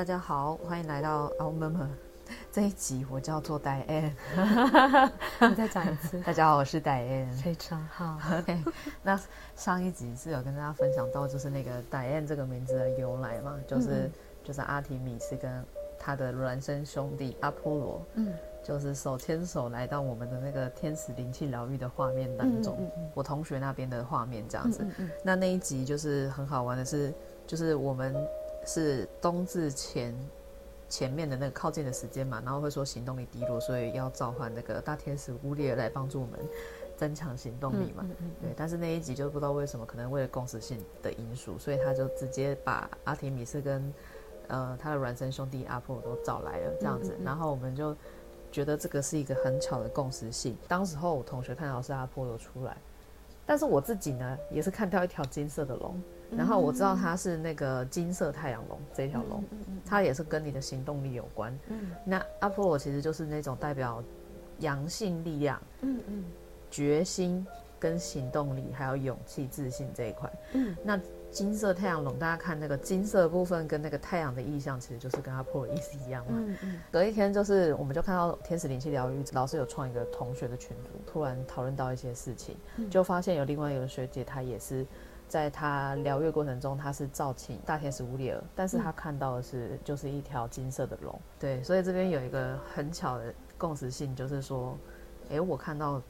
大家好，欢迎来到奥梦梦这一集，我叫做戴安。你再讲一次。大家好，我是戴安。非常好。OK，那上一集是有跟大家分享到，就是那个戴安这个名字的由来嘛，就是、嗯、就是阿提米斯跟他的孪生兄弟阿波罗，嗯，就是手牵手来到我们的那个天使灵气疗愈的画面当中，嗯嗯嗯、我同学那边的画面这样子。那那一集就是很好玩的是，就是我们。是冬至前前面的那个靠近的时间嘛，然后会说行动力低落，所以要召唤那个大天使乌列来帮助我们增强行动力嘛。嗯嗯嗯、对，但是那一集就不知道为什么，可能为了共识性的因素，所以他就直接把阿提米斯跟呃他的孪生兄弟阿波罗都找来了这样子，然后我们就觉得这个是一个很巧的共识性。当时候我同学看到是阿波罗出来，但是我自己呢也是看到一条金色的龙。然后我知道它是那个金色太阳龙这条龙，它也是跟你的行动力有关。那阿波罗其实就是那种代表阳性力量，嗯嗯，决心跟行动力，还有勇气、自信这一块。嗯，那金色太阳龙，大家看那个金色部分跟那个太阳的意象，其实就是跟阿波罗意思一样嘛。嗯嗯。隔一天就是，我们就看到天使灵气疗愈老师有创一个同学的群组，突然讨论到一些事情，就发现有另外一个学姐，她也是。在她疗愈过程中，她是召请大天使乌列尔，但是她看到的是就是一条金色的龙。嗯、对，所以这边有一个很巧的共识性，就是说，诶，我看到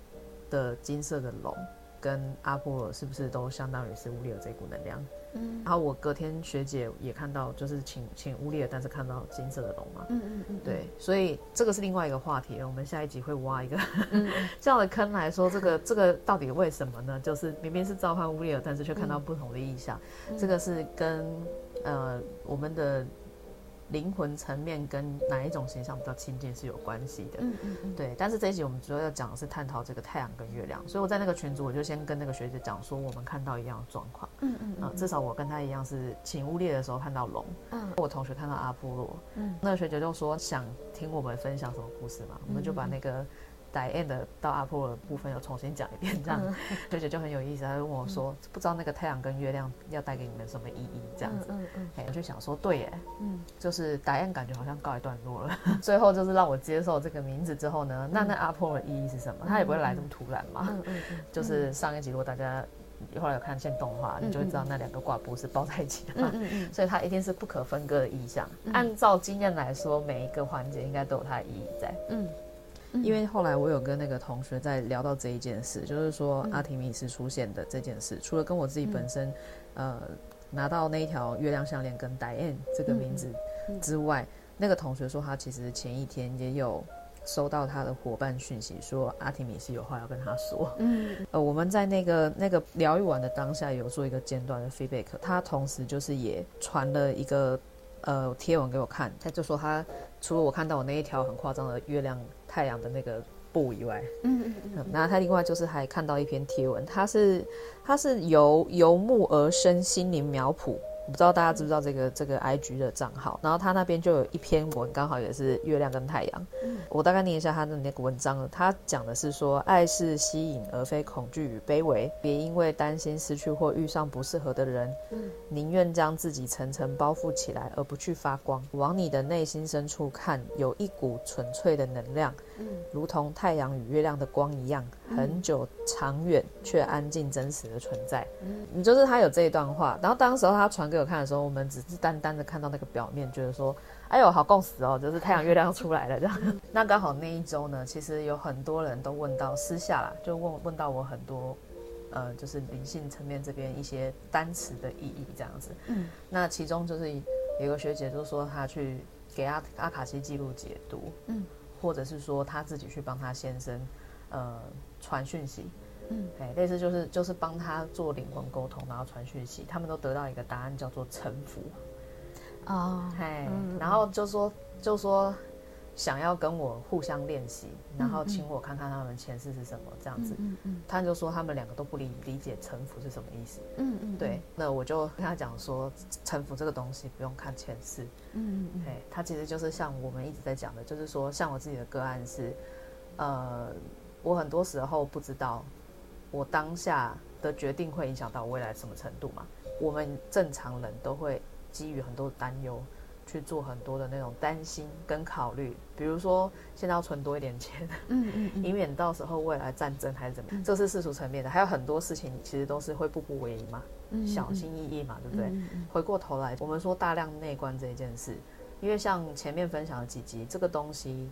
的金色的龙跟阿波罗是不是都相当于是乌列尔这股能量？嗯，然后我隔天学姐也看到，就是请请乌列尔，但是看到金色的龙嘛。嗯嗯嗯。对，所以这个是另外一个话题，我们下一集会挖一个、嗯、这样的坑来说，这个这个到底为什么呢？就是明明是召唤乌列尔，但是却看到不同的意象，嗯、这个是跟呃我们的。灵魂层面跟哪一种形象比较亲近是有关系的，嗯嗯嗯，对。但是这一集我们主要要讲的是探讨这个太阳跟月亮，所以我在那个群组我就先跟那个学姐讲说，我们看到一样的状况，嗯嗯嗯，至少我跟她一样是请乌列的时候看到龙，嗯，我同学看到阿波罗，嗯，那个学姐就说想听我们分享什么故事嘛，我们就把那个。Diane 的到阿波罗的部分又重新讲一遍，这样学姐就很有意思。她就问我说：“不知道那个太阳跟月亮要带给你们什么意义？”这样子，我就想说，对耶，嗯，就是 Diane 感觉好像告一段落了。最后就是让我接受这个名字之后呢，那那阿波罗的意义是什么？他也不会来这么突然嘛。就是上一集如果大家后来有看见动画，你就会知道那两个挂布是包在一起的嘛。嗯嗯，所以它一定是不可分割的意象。按照经验来说，每一个环节应该都有它的意义在。嗯。因为后来我有跟那个同学在聊到这一件事，就是说阿提米斯出现的这件事，除了跟我自己本身，呃，拿到那一条月亮项链跟 Diane 这个名字之外，那个同学说他其实前一天也有收到他的伙伴讯息，说阿提米斯有话要跟他说。嗯，呃，我们在那个那个疗愈完的当下有做一个间断的 feedback，他同时就是也传了一个呃贴文给我看，他就说他除了我看到我那一条很夸张的月亮。太阳的那个布以外，嗯嗯嗯，那他另外就是还看到一篇贴文，他是他是由由木而生心灵苗圃。不知道大家知不知道这个这个 IG 的账号，然后他那边就有一篇文，刚好也是月亮跟太阳。嗯、我大概念一下他的那个文章，他讲的是说，爱是吸引而非恐惧与卑微，别因为担心失去或遇上不适合的人，嗯、宁愿将自己层层包覆起来而不去发光。往你的内心深处看，有一股纯粹的能量，嗯、如同太阳与月亮的光一样，很久、长远却安静真实的存在。嗯，你就是他有这一段话，然后当时候他传给。我看的时候，我们只是单单的看到那个表面，觉得说，哎呦，好共识哦，就是太阳月亮出来了这样。那刚好那一周呢，其实有很多人都问到私下啦，就问问到我很多，呃，就是灵性层面这边一些单词的意义这样子。嗯，那其中就是有个学姐就说她去给阿阿卡西记录解读，嗯，或者是说她自己去帮她先生，呃，传讯息。嗯，哎，类似就是就是帮他做灵魂沟通，然后传讯息，他们都得到一个答案，叫做臣服。哦，哎，然后就说就说想要跟我互相练习，然后请我看看他们前世是什么这样子。嗯嗯，他就说他们两个都不理理解臣服是什么意思。嗯嗯，对，那我就跟他讲说，臣服这个东西不用看前世。嗯嗯，哎，他其实就是像我们一直在讲的，就是说像我自己的个案是，呃，我很多时候不知道。我当下的决定会影响到未来什么程度嘛？我们正常人都会基于很多担忧，去做很多的那种担心跟考虑，比如说现在要存多一点钱，嗯嗯，嗯，以免到时候未来战争还是怎么样，嗯、这是世俗层面的，还有很多事情其实都是会步步为营嘛，嗯，小心翼翼嘛，对不对？回过头来，我们说大量内观这一件事，因为像前面分享的几集，这个东西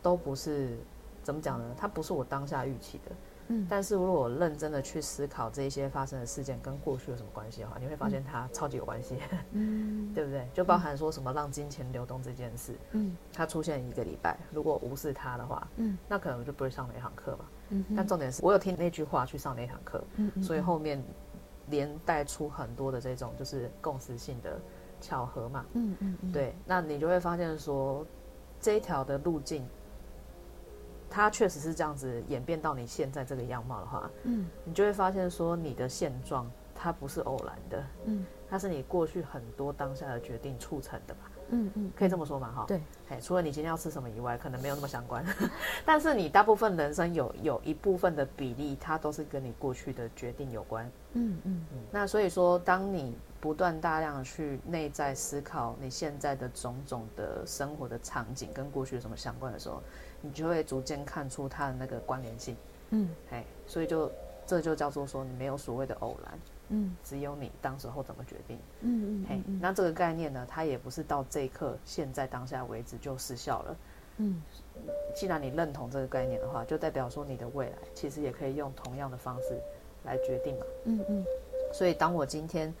都不是怎么讲呢？它不是我当下预期的。嗯，但是如果我认真的去思考这些发生的事件跟过去有什么关系的话，你会发现它超级有关系，嗯，对不对？就包含说什么让金钱流动这件事，嗯，它出现一个礼拜，如果无视它的话，嗯，那可能就不会上那堂课嘛，嗯，但重点是我有听那句话去上那堂课，嗯，所以后面连带出很多的这种就是共识性的巧合嘛，嗯嗯，对，那你就会发现说这一条的路径。它确实是这样子演变到你现在这个样貌的话，嗯，你就会发现说你的现状它不是偶然的，嗯，它是你过去很多当下的决定促成的吧，嗯嗯，可以这么说嘛，哈，对，哎，除了你今天要吃什么以外，可能没有那么相关，但是你大部分人生有有一部分的比例，它都是跟你过去的决定有关，嗯嗯。嗯，那所以说，当你不断大量的去内在思考你现在的种种的生活的场景跟过去有什么相关的时候。你就会逐渐看出它的那个关联性，嗯，嘿，所以就这就叫做说你没有所谓的偶然，嗯，只有你当时候怎么决定，嗯嗯，嘿，那这个概念呢，它也不是到这一刻现在当下为止就失效了，嗯，既然你认同这个概念的话，就代表说你的未来其实也可以用同样的方式来决定嘛，嗯嗯，所以当我今天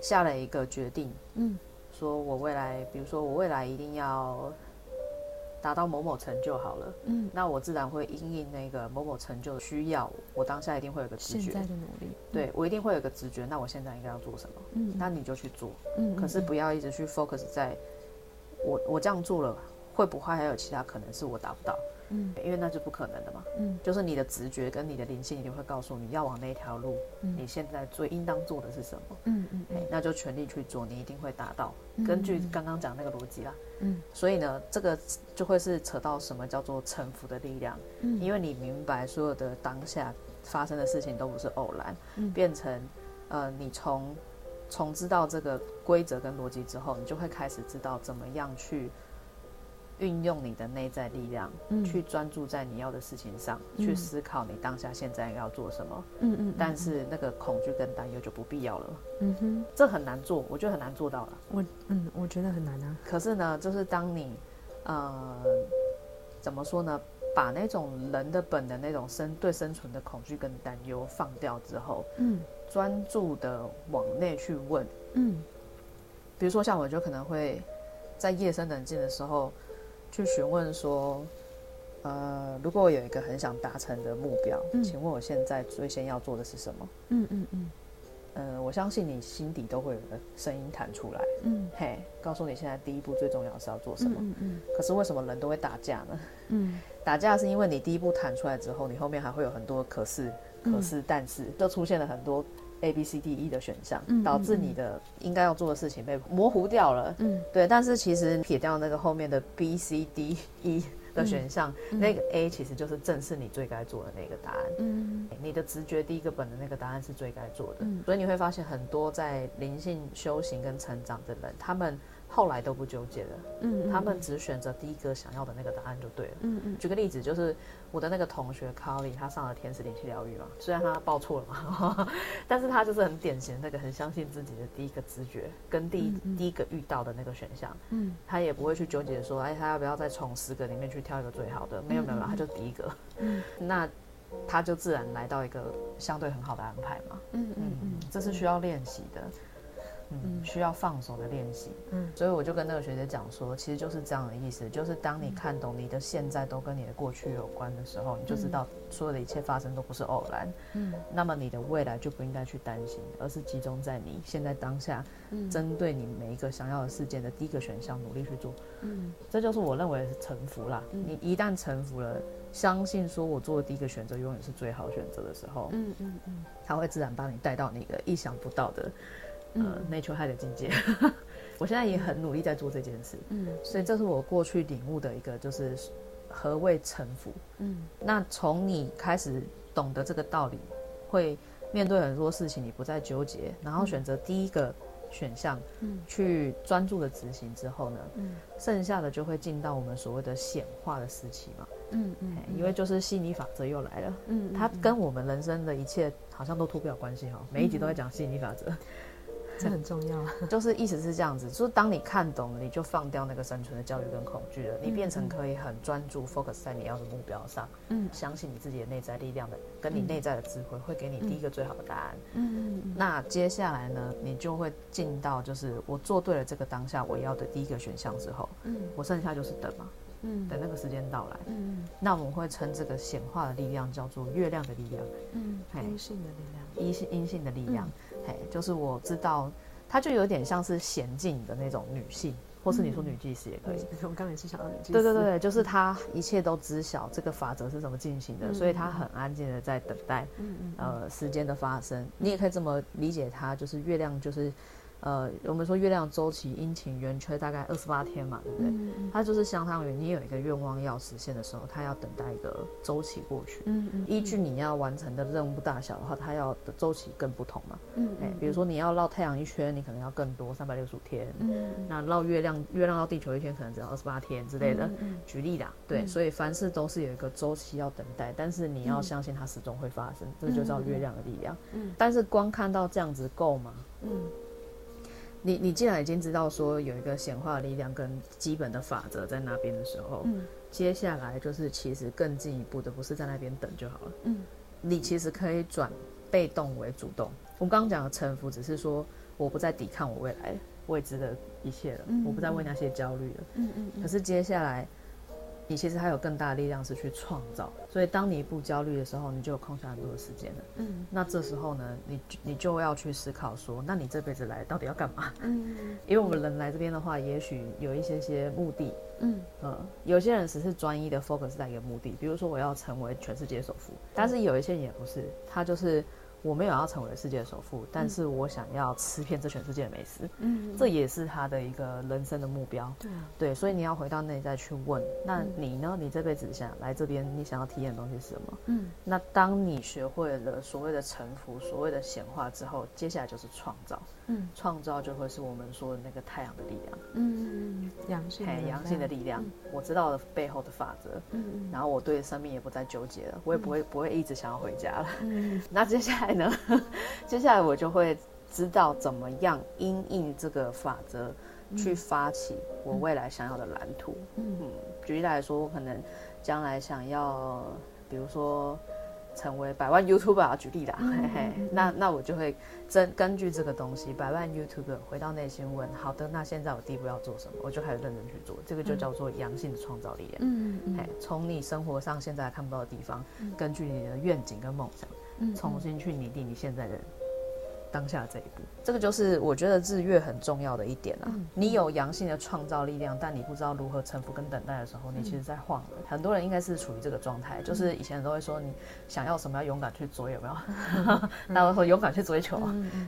下了一个决定，嗯，说我未来，比如说我未来一定要。达到某某成就好了，嗯，那我自然会因应那个某某成就的需要，我当下一定会有个直觉，现在的努力，对，我一定会有个直觉，那我现在应该要做什么？嗯，那你就去做，嗯，可是不要一直去 focus 在我我这样做了，会不会还有其他可能是我达不到？嗯，因为那是不可能的嘛。嗯，就是你的直觉跟你的灵性一定会告诉你要往那条路。嗯，你现在最应当做的是什么？嗯嗯，哎，那就全力去做，你一定会达到。根据刚刚讲那个逻辑啦。嗯，所以呢，这个就会是扯到什么叫做臣服的力量。嗯，因为你明白所有的当下发生的事情都不是偶然，嗯，变成呃，你从从知道这个规则跟逻辑之后，你就会开始知道怎么样去。运用你的内在力量，嗯、去专注在你要的事情上，嗯、去思考你当下现在要做什么。嗯嗯。但是那个恐惧跟担忧就不必要了。嗯哼。这很难做，我觉得很难做到了。我嗯，我觉得很难啊。可是呢，就是当你，呃，怎么说呢？把那种人的本能那种生对生存的恐惧跟担忧放掉之后，嗯，专注的往内去问，嗯，比如说像我就可能会在夜深人静的时候。去询问说，呃，如果我有一个很想达成的目标，嗯、请问我现在最先要做的是什么？嗯嗯嗯，呃，我相信你心底都会有个声音弹出来，嗯，嘿，告诉你现在第一步最重要是要做什么。嗯嗯，嗯。可是为什么人都会打架呢？嗯，打架是因为你第一步弹出来之后，你后面还会有很多可是、可是、但是，就出现了很多。A B C D E 的选项，导致你的应该要做的事情被模糊掉了。嗯，对。但是其实撇掉那个后面的 B C D E 的选项，嗯、那个 A 其实就是正是你最该做的那个答案。嗯，你的直觉第一个本的那个答案是最该做的。嗯，所以你会发现很多在灵性修行跟成长的人，他们。后来都不纠结了，嗯，他们只选择第一个想要的那个答案就对了，嗯嗯。举个例子，就是我的那个同学 Carly，他上了天使灵气疗愈嘛，虽然他报错了嘛，但是他就是很典型那个很相信自己的第一个直觉跟第一、第一个遇到的那个选项，嗯，他也不会去纠结说，哎，他要不要再从十个里面去挑一个最好的？没有没有，他就第一个，嗯，那他就自然来到一个相对很好的安排嘛，嗯嗯。嗯，这是需要练习的。嗯，需要放手的练习。嗯，所以我就跟那个学姐讲说，其实就是这样的意思，就是当你看懂你的现在都跟你的过去有关的时候，你就知道所有的一切发生都不是偶然。嗯，那么你的未来就不应该去担心，而是集中在你现在当下，针对你每一个想要的事件的第一个选项努力去做。嗯，这就是我认为是臣服啦。你一旦臣服了，相信说我做的第一个选择永远是最好选择的时候，嗯嗯嗯，他会自然把你带到那个意想不到的。呃，nature high 的境界，我现在也很努力在做这件事。嗯，所以这是我过去领悟的一个，就是何谓臣服。嗯，那从你开始懂得这个道理，会面对很多事情，你不再纠结，然后选择第一个选项，嗯，去专注的执行之后呢，嗯，剩下的就会进到我们所谓的显化的时期嘛，嗯嗯，因为就是吸引力法则又来了，嗯，它跟我们人生的一切好像都脱不了关系哈，每一集都在讲吸引力法则。这很重要，就是意思是这样子，就是当你看懂了，你就放掉那个生存的焦虑跟恐惧了，你变成可以很专注 focus 在你要的目标上，嗯，相信你自己的内在力量的，跟你内在的智慧会给你第一个最好的答案，嗯嗯，那接下来呢，你就会进到就是我做对了这个当下我要的第一个选项之后，嗯，我剩下就是等嘛，嗯，等那个时间到来，嗯，那我们会称这个显化的力量叫做月亮的力量，嗯，阴性的力量，阴性阴性的力量。嘿，就是我知道，她就有点像是娴静的那种女性，或是你说女祭司也可以。嗯、我刚刚也是想到女祭司。对对对，就是她一切都知晓这个法则是怎么进行的，嗯、所以她很安静的在等待，呃，时间的发生。你也可以这么理解她，就是月亮就是。呃，我们说月亮周期阴晴圆缺大概二十八天嘛，对不对？嗯嗯、它就是相当于你有一个愿望要实现的时候，它要等待一个周期过去。嗯嗯、依据你要完成的任务大小的话，它要的周期更不同嘛。嗯，哎、欸，比如说你要绕太阳一圈，你可能要更多三百六十五天。嗯，那绕月亮，月亮绕地球一圈可能只要二十八天之类的。嗯嗯、举例啦，对，嗯、所以凡事都是有一个周期要等待，但是你要相信它始终会发生，这就叫月亮的力量。嗯，但是光看到这样子够吗？嗯。你你既然已经知道说有一个显化的力量跟基本的法则在那边的时候，嗯，接下来就是其实更进一步的不是在那边等就好了，嗯，你其实可以转被动为主动。我们刚刚讲的臣服，只是说我不再抵抗我未来未知的一切了，嗯，我不再为那些焦虑了，嗯嗯，可是接下来。你其实还有更大的力量是去创造，所以当你不焦虑的时候，你就有空下很多的时间了。嗯，那这时候呢，你你就要去思考说，那你这辈子来到底要干嘛？嗯，因为我们人来这边的话，也许有一些些目的。嗯，呃，有些人只是专一的 focus 在一个目的，比如说我要成为全世界首富，但是有一些人也不是，他就是。我没有要成为世界首富，但是我想要吃遍这全世界的美食，嗯，这也是他的一个人生的目标。对啊，对，所以你要回到内在去问，那你呢？你这辈子想来这边，你想要体验的东西是什么？嗯，那当你学会了所谓的臣服，所谓的显化之后，接下来就是创造。嗯，创造就会是我们说的那个太阳的力量。嗯阳性，阳性的力量。我知道了背后的法则。嗯嗯，然后我对生命也不再纠结了，我也不会不会一直想要回家了。嗯，那接下来。接下来我就会知道怎么样因应这个法则去发起我未来想要的蓝图。嗯，举例来说，我可能将来想要，比如说。成为百万 YouTuber，举例啦，嗯、嘿嘿，那那我就会根根据这个东西，百万 YouTuber 回到内心问，好的，那现在我第一步要做什么？我就开始认真去做，这个就叫做阳性的创造力。嗯嗯，嘿，从你生活上现在看不到的地方，嗯、根据你的愿景跟梦想，嗯、重新去拟定你现在的。当下这一步，这个就是我觉得日月很重要的一点啊。嗯、你有阳性的创造力量，但你不知道如何臣服跟等待的时候，你其实在晃了。嗯、很多人应该是处于这个状态，就是以前人都会说你想要什么要勇敢去追，有没有？那我说勇敢去追求，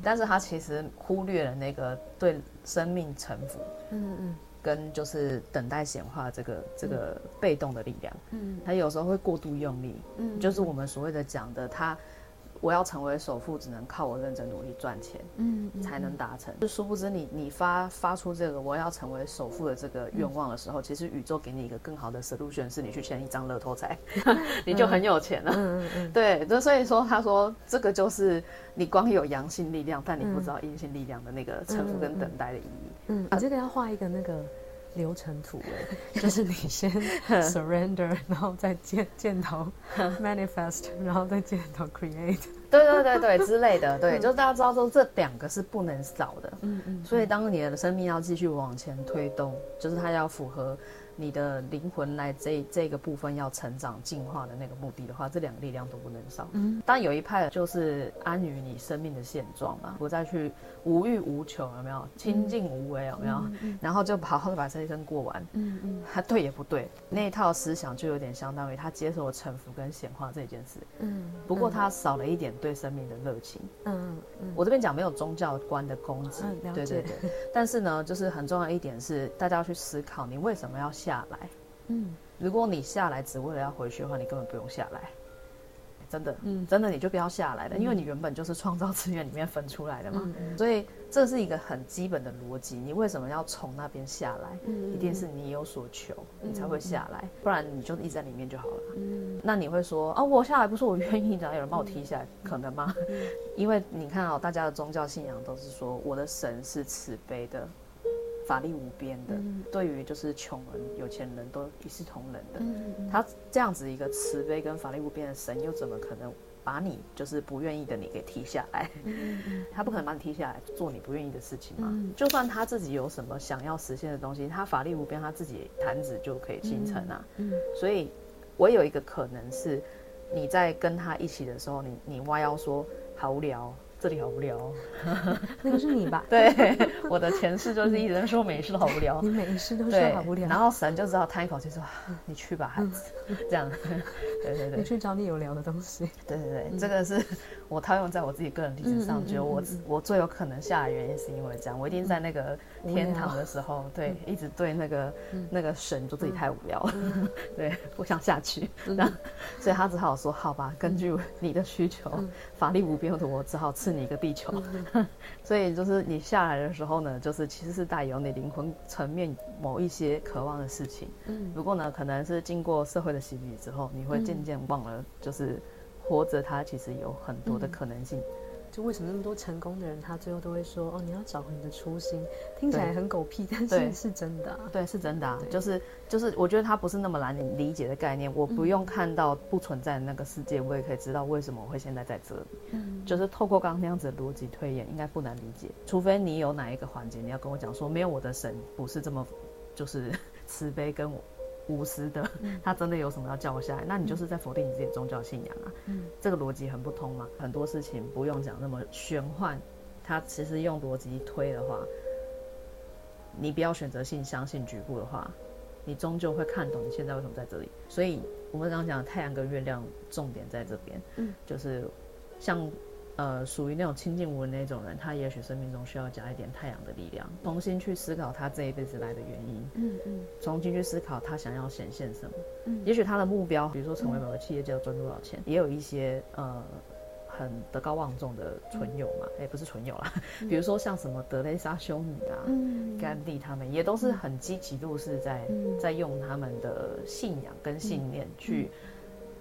但是他其实忽略了那个对生命臣服，嗯嗯，跟就是等待显化这个这个被动的力量，嗯，他有时候会过度用力，嗯，就是我们所谓的讲的他。我要成为首富，只能靠我认真努力赚钱，嗯，才能达成。就殊不知你，你你发发出这个我要成为首富的这个愿望的时候，嗯、其实宇宙给你一个更好的 solution，是你去签一张乐透彩，你就很有钱了。嗯嗯嗯、对，就所以说，他说这个就是你光有阳性力量，但你不知道阴性力量的那个臣服跟等待的意义。嗯，你、啊、这个要画一个那个。流程图 就是你先 surrender，然后再箭箭头 manifest，然后再箭头 create，对对对对之类的，对，就大家知道说这两个是不能少的，嗯嗯，所以当你的生命要继续往前推动，就是它要符合。你的灵魂来这这个部分要成长进化的那个目的的话，这两个力量都不能少。嗯，当然有一派就是安于你生命的现状嘛，不再去无欲无求，有没有？清净无为，有没有？嗯嗯、然后就好好的把这一生过完。嗯嗯，他对也不对，那一套思想就有点相当于他接受了臣服跟显化这件事。嗯，不过他少了一点对生命的热情。嗯嗯，我这边讲没有宗教观的攻击。嗯，对对对。但是呢，就是很重要一点是，大家要去思考，你为什么要。下来，嗯，如果你下来只为了要回去的话，你根本不用下来。真的，嗯，真的你就不要下来了，嗯、因为你原本就是创造资源里面分出来的嘛，所以这是一个很基本的逻辑。你为什么要从那边下来？嗯、一定是你有所求，嗯、你才会下来，不然你就一直在里面就好了。嗯，那你会说啊，我下来不是我愿意的，有人把我踢下来，嗯、可能吗？嗯、因为你看啊、哦，大家的宗教信仰都是说我的神是慈悲的。法力无边的，嗯、对于就是穷人、有钱人都一视同仁的。他这样子一个慈悲跟法力无边的神，又怎么可能把你就是不愿意的你给踢下来？他不可能把你踢下来做你不愿意的事情嘛。嗯、就算他自己有什么想要实现的东西，他法力无边，他自己坛子就可以形成啊。所以，我有一个可能是，你在跟他一起的时候，你你弯腰说好无聊。这里好无聊，那个是你吧？对，我的前世就是一直在说每一世都好无聊，你每一世都是好无聊，然后神就知道叹一口气说：“你去吧，孩子。”这样，对对对，你去找你有聊的东西。对对对，这个是我套用在我自己个人例子上，觉得我我最有可能下来的原因是因为这样，我一定在那个天堂的时候，对，一直对那个那个神就自己太无聊了，对，不想下去，那所以他只好说：“好吧，根据你的需求，法力无边的我只好赐你一个地球，所以就是你下来的时候呢，就是其实是带有你灵魂层面某一些渴望的事情。嗯，不过呢，可能是经过社会的洗礼之后，你会渐渐忘了，就是活着它其实有很多的可能性。就为什么那么多成功的人，他最后都会说：“哦，你要找回你的初心。”听起来很狗屁，但是是真的。对，是真的啊。就是就是，我觉得它不是那么难理解的概念。我不用看到不存在的那个世界，我也可以知道为什么我会现在在这里。嗯，就是透过刚刚那样子的逻辑推演，应该不难理解。除非你有哪一个环节，你要跟我讲说，没有我的神不是这么就是 慈悲跟我。无私的，他真的有什么要叫我下来？那你就是在否定你自己的宗教信仰啊！嗯，这个逻辑很不通嘛。很多事情不用讲那么玄幻，他其实用逻辑推的话，你不要选择性相信局部的话，你终究会看懂你现在为什么在这里。所以我们刚刚讲的太阳跟月亮，重点在这边，嗯，就是像。呃，属于那种清净无为那种人，他也许生命中需要加一点太阳的力量，重新去思考他这一辈子来的原因，嗯嗯，重新去思考他想要显现什么，嗯，也许他的目标，比如说成为某个企业家赚多少钱，也有一些呃很德高望重的存友嘛，哎，不是存友啦，比如说像什么德蕾莎修女啊，嗯，甘地他们也都是很积极度是在在用他们的信仰跟信念去。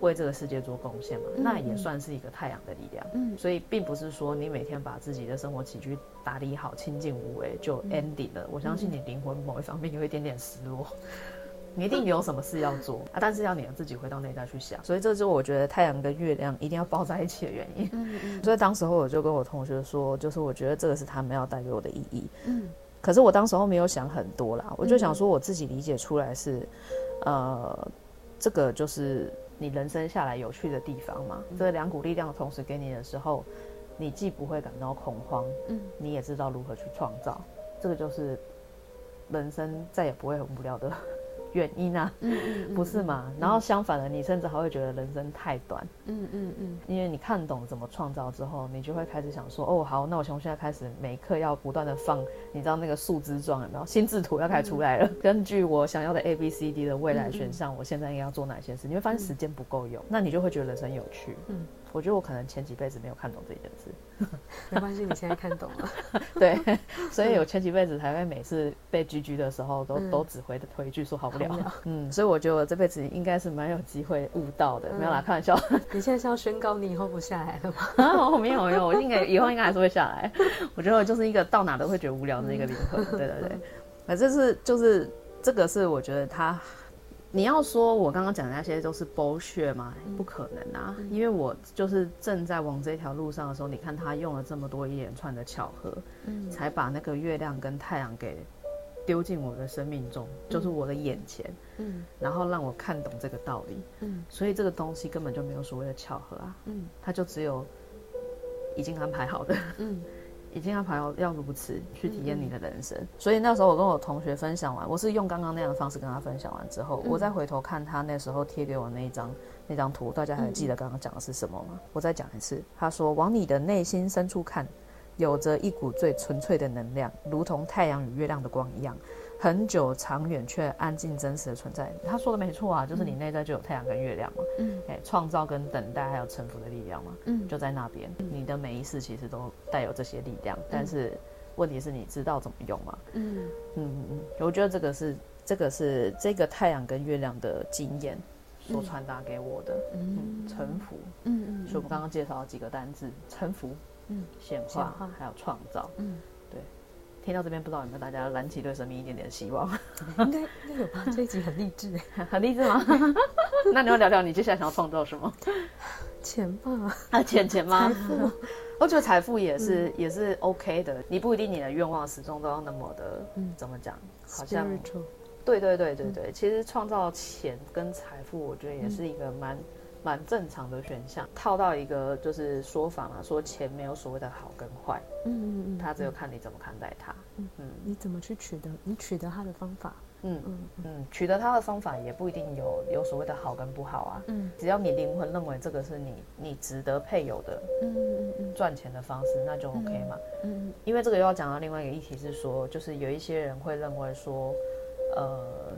为这个世界做贡献嘛，那也算是一个太阳的力量。嗯，所以并不是说你每天把自己的生活起居打理好，清净无为就 ending 了。我相信你灵魂某一方面有一点点失落，你一定有什么事要做啊，但是要你自己回到内在去想。所以这就是我觉得太阳跟月亮一定要抱在一起的原因。嗯嗯。所以当时候我就跟我同学说，就是我觉得这个是他们要带给我的意义。嗯。可是我当时候没有想很多啦，我就想说我自己理解出来是，呃，这个就是。你人生下来有趣的地方嘛？这两股力量同时给你的时候，你既不会感到恐慌，嗯，你也知道如何去创造，这个就是人生再也不会很无聊的。原因啊，嗯嗯嗯、不是嘛？然后相反的，你甚至还会觉得人生太短，嗯嗯嗯，因为你看懂怎么创造之后，你就会开始想说，哦，好，那我从现在开始，每一刻要不断的放，你知道那个树枝状有没有？心智图要开始出来了，嗯、根据我想要的 A B C D 的未来选项，嗯、我现在应该要做哪些事？你会发现时间不够用，那你就会觉得人生有趣，嗯。我觉得我可能前几辈子没有看懂这件事，没关系，你现在看懂了。对，所以我前几辈子才会每次被拘拘的时候都，都、嗯、都只回回一句说好不了。好无聊。嗯，所以我觉得我这辈子应该是蛮有机会悟到的。嗯、没有啦，开玩笑。你现在是要宣告你以后不下来了吗？啊，没有没有，我应该以后应该还是会下来。我觉得我就是一个到哪都会觉得无聊的一个灵魂。对对对，反正是就是这个是我觉得他。你要说我刚刚讲的那些都是 bullshit 吗？不可能啊，因为我就是正在往这条路上的时候，你看他用了这么多一连串的巧合，嗯，才把那个月亮跟太阳给丢进我的生命中，就是我的眼前，嗯，然后让我看懂这个道理，嗯，所以这个东西根本就没有所谓的巧合啊，嗯，它就只有已经安排好的，嗯。已经要排要要如此去体验你的人生，嗯嗯，所以那时候我跟我同学分享完，我是用刚刚那样的方式跟他分享完之后，嗯、我再回头看他那时候贴给我那一张那张图，大家还记得刚刚讲的是什么吗？嗯、我再讲一次，他说往你的内心深处看，有着一股最纯粹的能量，如同太阳与月亮的光一样，很久、长远却安静、真实的存在。他说的没错啊，就是你内在就有太阳跟月亮嘛，嗯，哎，创造跟等待还有臣服的力量嘛，嗯，就在那边。你的每一世其实都带有这些力量，但是问题是你知道怎么用吗？嗯。嗯嗯，我觉得这个是这个是这个太阳跟月亮的经验所传达给我的，嗯，臣服，嗯嗯，所以我们刚刚介绍了几个单字，臣服，嗯，显化，还有创造，嗯。听到这边，不知道有没有大家燃起对生命一点点希望？应该应该有吧？这一集很励志哎，很励志吗？那你要聊聊你接下来想要创造什么？钱吧？啊，钱钱吗？我觉得财富也是、嗯、也是 OK 的。你不一定你的愿望始终都要那么的，嗯，怎么讲？好像对对对对对。嗯、其实创造钱跟财富，我觉得也是一个蛮。蛮正常的选项，套到一个就是说法嘛，说钱没有所谓的好跟坏，嗯嗯嗯，他只有看你怎么看待它，嗯嗯，你怎么去取得，你取得他的方法，嗯嗯嗯，取得他的方法也不一定有有所谓的好跟不好啊，嗯，只要你灵魂认为这个是你你值得配有的，嗯嗯嗯，赚钱的方式，那就 OK 嘛，嗯，因为这个又要讲到另外一个议题是说，就是有一些人会认为说，呃，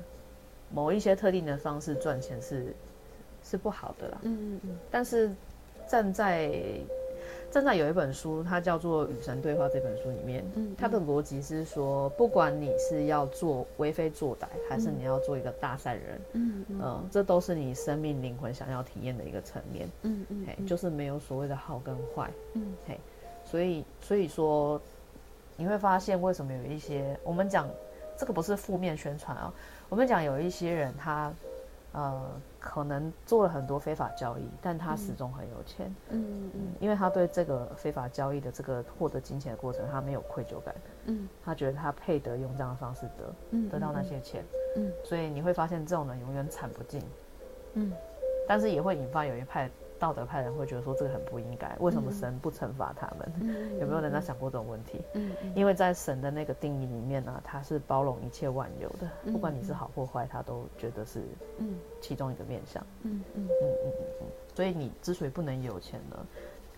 某一些特定的方式赚钱是。是不好的啦，嗯嗯嗯。但是站在站在有一本书，它叫做《与神对话》这本书里面，嗯，它的逻辑是说，不管你是要做为非作歹，还是你要做一个大善人，嗯嗯，这都是你生命灵魂想要体验的一个层面，嗯嗯，嘿，就是没有所谓的好跟坏，嗯。嘿，所以所以说你会发现，为什么有一些我们讲这个不是负面宣传啊，我们讲有一些人他。呃，可能做了很多非法交易，但他始终很有钱。嗯嗯，嗯，因为他对这个非法交易的这个获得金钱的过程，他没有愧疚感。嗯，他觉得他配得用这样的方式得，嗯，得到那些钱。嗯，所以你会发现这种人永远惨不尽。嗯，但是也会引发有一派。道德派人会觉得说这个很不应该，为什么神不惩罚他们？嗯、有没有人在想过这种问题？嗯嗯、因为在神的那个定义里面呢、啊，他是包容一切万有的，不管你是好或坏，他都觉得是嗯其中一个面向。嗯嗯嗯嗯嗯，所以你之所以不能有钱呢？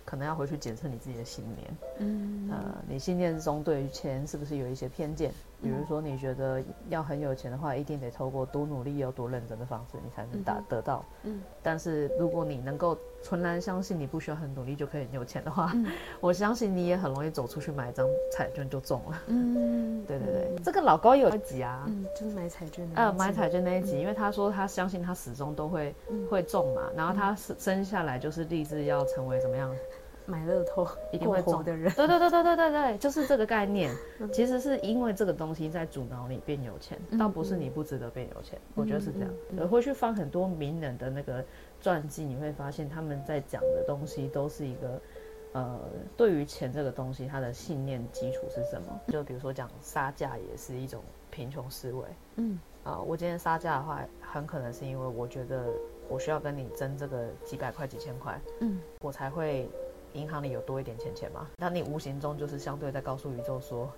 可能要回去检测你自己的信念，嗯，呃，你信念中对于钱是不是有一些偏见？比如说，你觉得要很有钱的话，一定得透过多努力、又多认真的方式，你才能达得到。嗯，但是如果你能够纯然相信你不需要很努力就可以很有钱的话，我相信你也很容易走出去买一张彩券就中了。嗯，对对对，这个老高有一集啊，就是买彩券，呃，买彩券那一集，因为他说他相信他始终都会会中嘛，然后他生下来就是立志要成为怎么样？买乐透一定会中的人，对对对对对对对，就是这个概念。其实是因为这个东西在阻挠你变有钱，倒不是你不值得变有钱。我觉得是这样。我会去翻很多名人的那个传记，你会发现他们在讲的东西都是一个，呃，对于钱这个东西，他的信念基础是什么？就比如说讲杀价也是一种贫穷思维。嗯啊，我今天杀价的话，很可能是因为我觉得我需要跟你争这个几百块几千块，嗯，我才会。银行里有多一点钱钱吗？那你无形中就是相对在告诉宇宙说，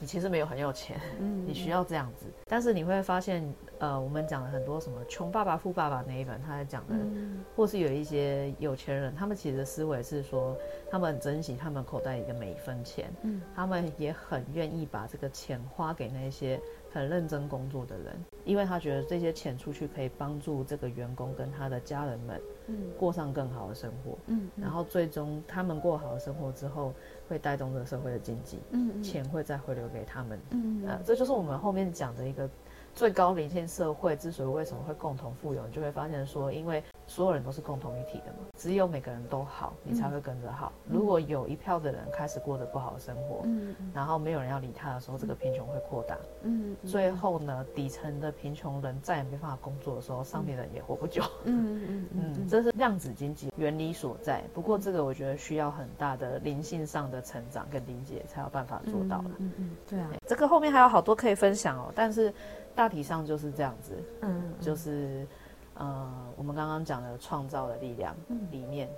你其实没有很有钱，嗯，你需要这样子。但是你会发现，呃，我们讲了很多什么《穷爸爸富爸爸》那一本，他在讲的，嗯、或是有一些有钱人，他们其实的思维是说，他们很珍惜他们口袋里的每一分钱，嗯，他们也很愿意把这个钱花给那些。很认真工作的人，因为他觉得这些钱出去可以帮助这个员工跟他的家人们，嗯，过上更好的生活，嗯，然后最终他们过好的生活之后，会带动这个社会的经济，嗯，钱会再回流给他们，嗯，啊，这就是我们后面讲的一个最高灵性社会之所以为什么会共同富有，你就会发现说，因为。所有人都是共同一体的嘛，只有每个人都好，你才会跟着好。嗯、如果有一票的人开始过得不好的生活，嗯，然后没有人要理他的时候，这个贫穷会扩大，嗯，最后呢，底层的贫穷人再也没办法工作的时候，上面的人也活不久，嗯嗯 嗯，嗯，这是量子经济原理所在。不过这个我觉得需要很大的灵性上的成长跟理解，才有办法做到了。嗯嗯，对啊，这个后面还有好多可以分享哦，但是大体上就是这样子，嗯，就是。呃，我们刚刚讲的创造的力量里面，嗯、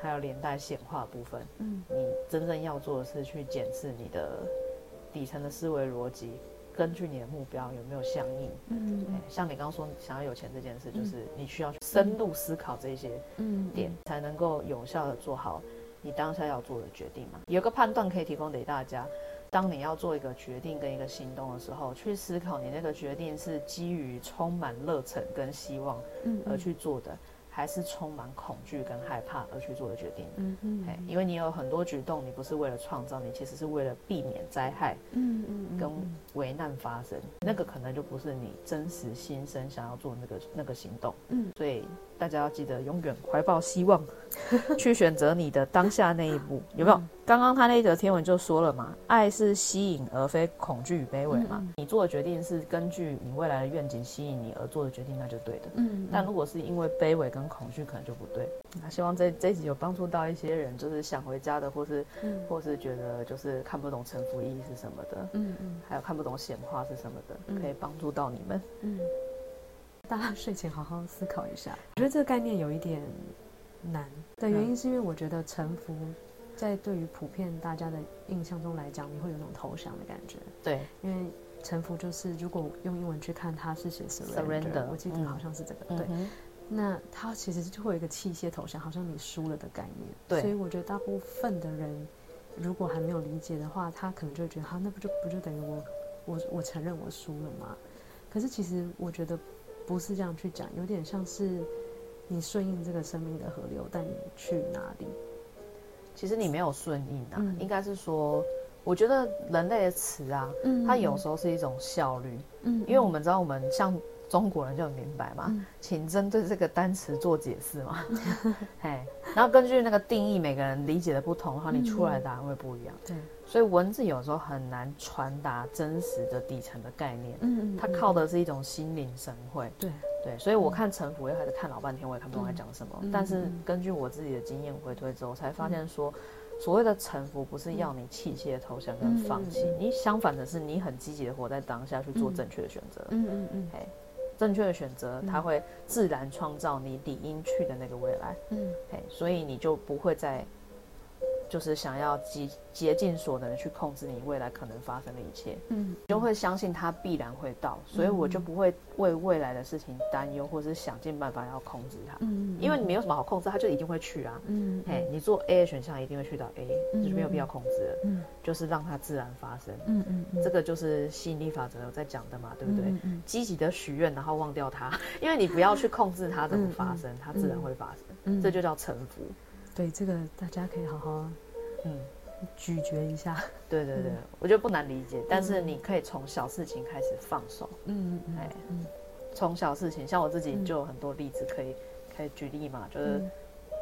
还有连带显化部分，嗯，你真正要做的是去检视你的底层的思维逻辑，根据你的目标有没有相应，嗯，嗯，像你刚刚说想要有钱这件事，就是你需要去深度思考这些点，才能够有效的做好你当下要做的决定嘛。有个判断可以提供给大家。当你要做一个决定跟一个行动的时候，去思考你那个决定是基于充满热忱跟希望而去做的。嗯嗯还是充满恐惧跟害怕而去做的决定，嗯嗯，因为你有很多举动，你不是为了创造，你其实是为了避免灾害，嗯嗯，跟危难发生，那个可能就不是你真实心声想要做那个那个行动，嗯，所以大家要记得永远怀抱希望，去选择你的当下那一步，有没有？刚刚他那一则天文就说了嘛，爱是吸引而非恐惧与卑微嘛。你做的决定是根据你未来的愿景吸引你而做的决定，那就对的。嗯。但如果是因为卑微跟恐惧，可能就不对。那希望这这一集有帮助到一些人，就是想回家的，或是，或是觉得就是看不懂臣服意义是什么的，嗯嗯，还有看不懂显化是什么的，可以帮助到你们。嗯。大家睡前好好思考一下。我觉得这个概念有一点难的原因，是因为我觉得臣服。在对于普遍大家的印象中来讲，你会有种投降的感觉。对，因为臣服就是，如果用英文去看，它是写 surrender，我记得好像是这个。嗯、对，那它其实就会有一个器械投降，好像你输了的概念。对，所以我觉得大部分的人，如果还没有理解的话，他可能就会觉得，哈，那不就不就等于我，我我承认我输了吗？可是其实我觉得不是这样去讲，有点像是你顺应这个生命的河流，但你去哪里。其实你没有顺应啊，嗯、应该是说，我觉得人类的词啊，嗯、它有时候是一种效率，嗯，因为我们知道我们像中国人就很明白嘛，嗯、请针对这个单词做解释嘛，嘿，然后根据那个定义，每个人理解的不同的话，你出来的答案会不一样，对、嗯，所以文字有时候很难传达真实的底层的概念，嗯，它靠的是一种心领神会，对。对，所以我看臣服，又还是看老半天，我也看不懂他讲什么。嗯、但是根据我自己的经验回推之后，才发现说，所谓的臣服不是要你弃械投降跟放弃，嗯、你相反的是，你很积极的活在当下去做正确的选择。嗯嗯嗯，嘿，正确的选择，它会自然创造你理应去的那个未来。嗯，嘿，所以你就不会再。就是想要竭竭尽所能去控制你未来可能发生的一切，嗯，就会相信它必然会到，所以我就不会为未来的事情担忧，或是想尽办法要控制它，嗯，因为你没有什么好控制，它就一定会去啊，嗯，嘿，你做 A 的选项一定会去到 A，就是没有必要控制了，嗯，就是让它自然发生，嗯嗯，这个就是吸引力法则有在讲的嘛，对不对？嗯，积极的许愿，然后忘掉它，因为你不要去控制它怎么发生，它自然会发生，嗯，这就叫臣服。对，这个大家可以好好，嗯，咀嚼一下。对对对，我觉得不难理解，但是你可以从小事情开始放手。嗯嗯哎，从小事情，像我自己就有很多例子可以可以举例嘛，就是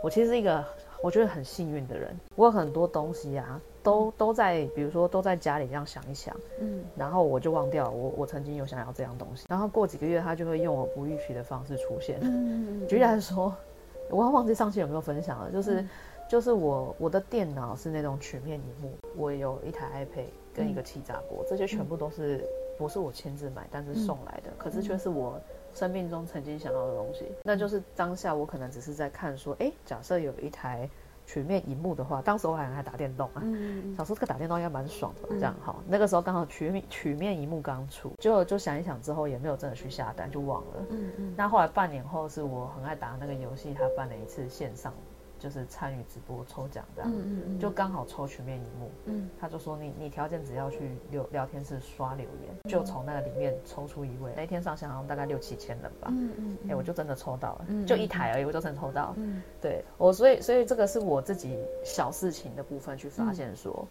我其实是一个我觉得很幸运的人，我有很多东西啊，都都在，比如说都在家里这样想一想，嗯，然后我就忘掉我我曾经有想要这样东西，然后过几个月他就会用我不预期的方式出现。嗯嗯，举例来说。我要忘记上期有没有分享了，就是，嗯、就是我我的电脑是那种曲面荧幕，我有一台 iPad 跟一个气炸锅，嗯、这些全部都是不是我亲自买，但是送来的，嗯、可是却是我生命中曾经想要的东西。嗯、那就是当下我可能只是在看说，哎，假设有一台。曲面荧幕的话，当时我还还打电动啊，嗯、想说这个打电动应该蛮爽的，这样哈。嗯、那个时候刚好曲面曲面荧幕刚出，就就想一想之后也没有真的去下单，就忘了。嗯嗯。那后来半年后，是我很爱打那个游戏，他办了一次线上。就是参与直播抽奖这样，嗯嗯嗯，就刚好抽全面萤幕，嗯，他就说你你条件只要去聊聊天室刷留言，就从那个里面抽出一位，那一天上线好像大概六七千人吧，嗯嗯，哎，我就真的抽到了，就一台而已，我就真的抽到，嗯，对我，所以所以这个是我自己小事情的部分去发现说，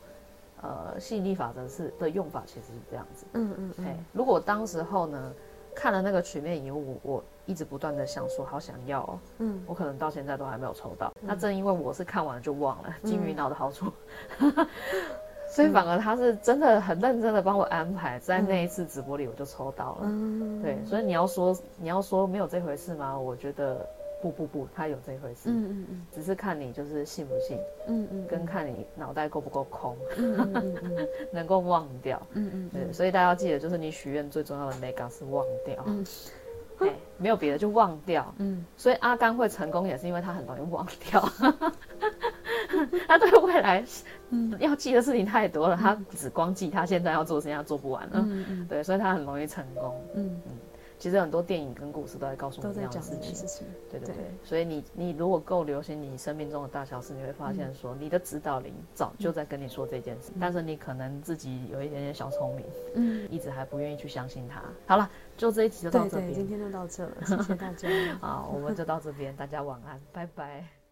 呃，吸引力法则是的用法其实是这样子，嗯嗯，哎，如果当时候呢看了那个曲面萤幕，我。一直不断的想说好想要哦，嗯，我可能到现在都还没有抽到。嗯、那正因为我是看完就忘了金鱼脑的好处，嗯、所以反而他是真的很认真的帮我安排，在那一次直播里我就抽到了。嗯，对，所以你要说你要说没有这回事吗？我觉得不不不，他有这回事。嗯嗯嗯，只是看你就是信不信。嗯嗯，跟看你脑袋够不够空。能够忘掉。嗯嗯，对，所以大家要记得，就是你许愿最重要的 mega 是忘掉。嗯。哎，没有别的，就忘掉。嗯，所以阿甘会成功，也是因为他很容易忘掉。他对未来，嗯，要记的事情太多了，他只光记他现在要做的事情，他做不完了。嗯嗯，对，所以他很容易成功。嗯嗯，其实很多电影跟故事都在告诉我们这样的事情。对对对，对所以你你如果够留心你生命中的大小事，你会发现说你的指导灵早就在跟你说这件事，嗯、但是你可能自己有一点点小聪明，嗯，一直还不愿意去相信它。好了，就这一集就到这边，今天就到这了，谢谢大家。好，我们就到这边，大家晚安，拜拜。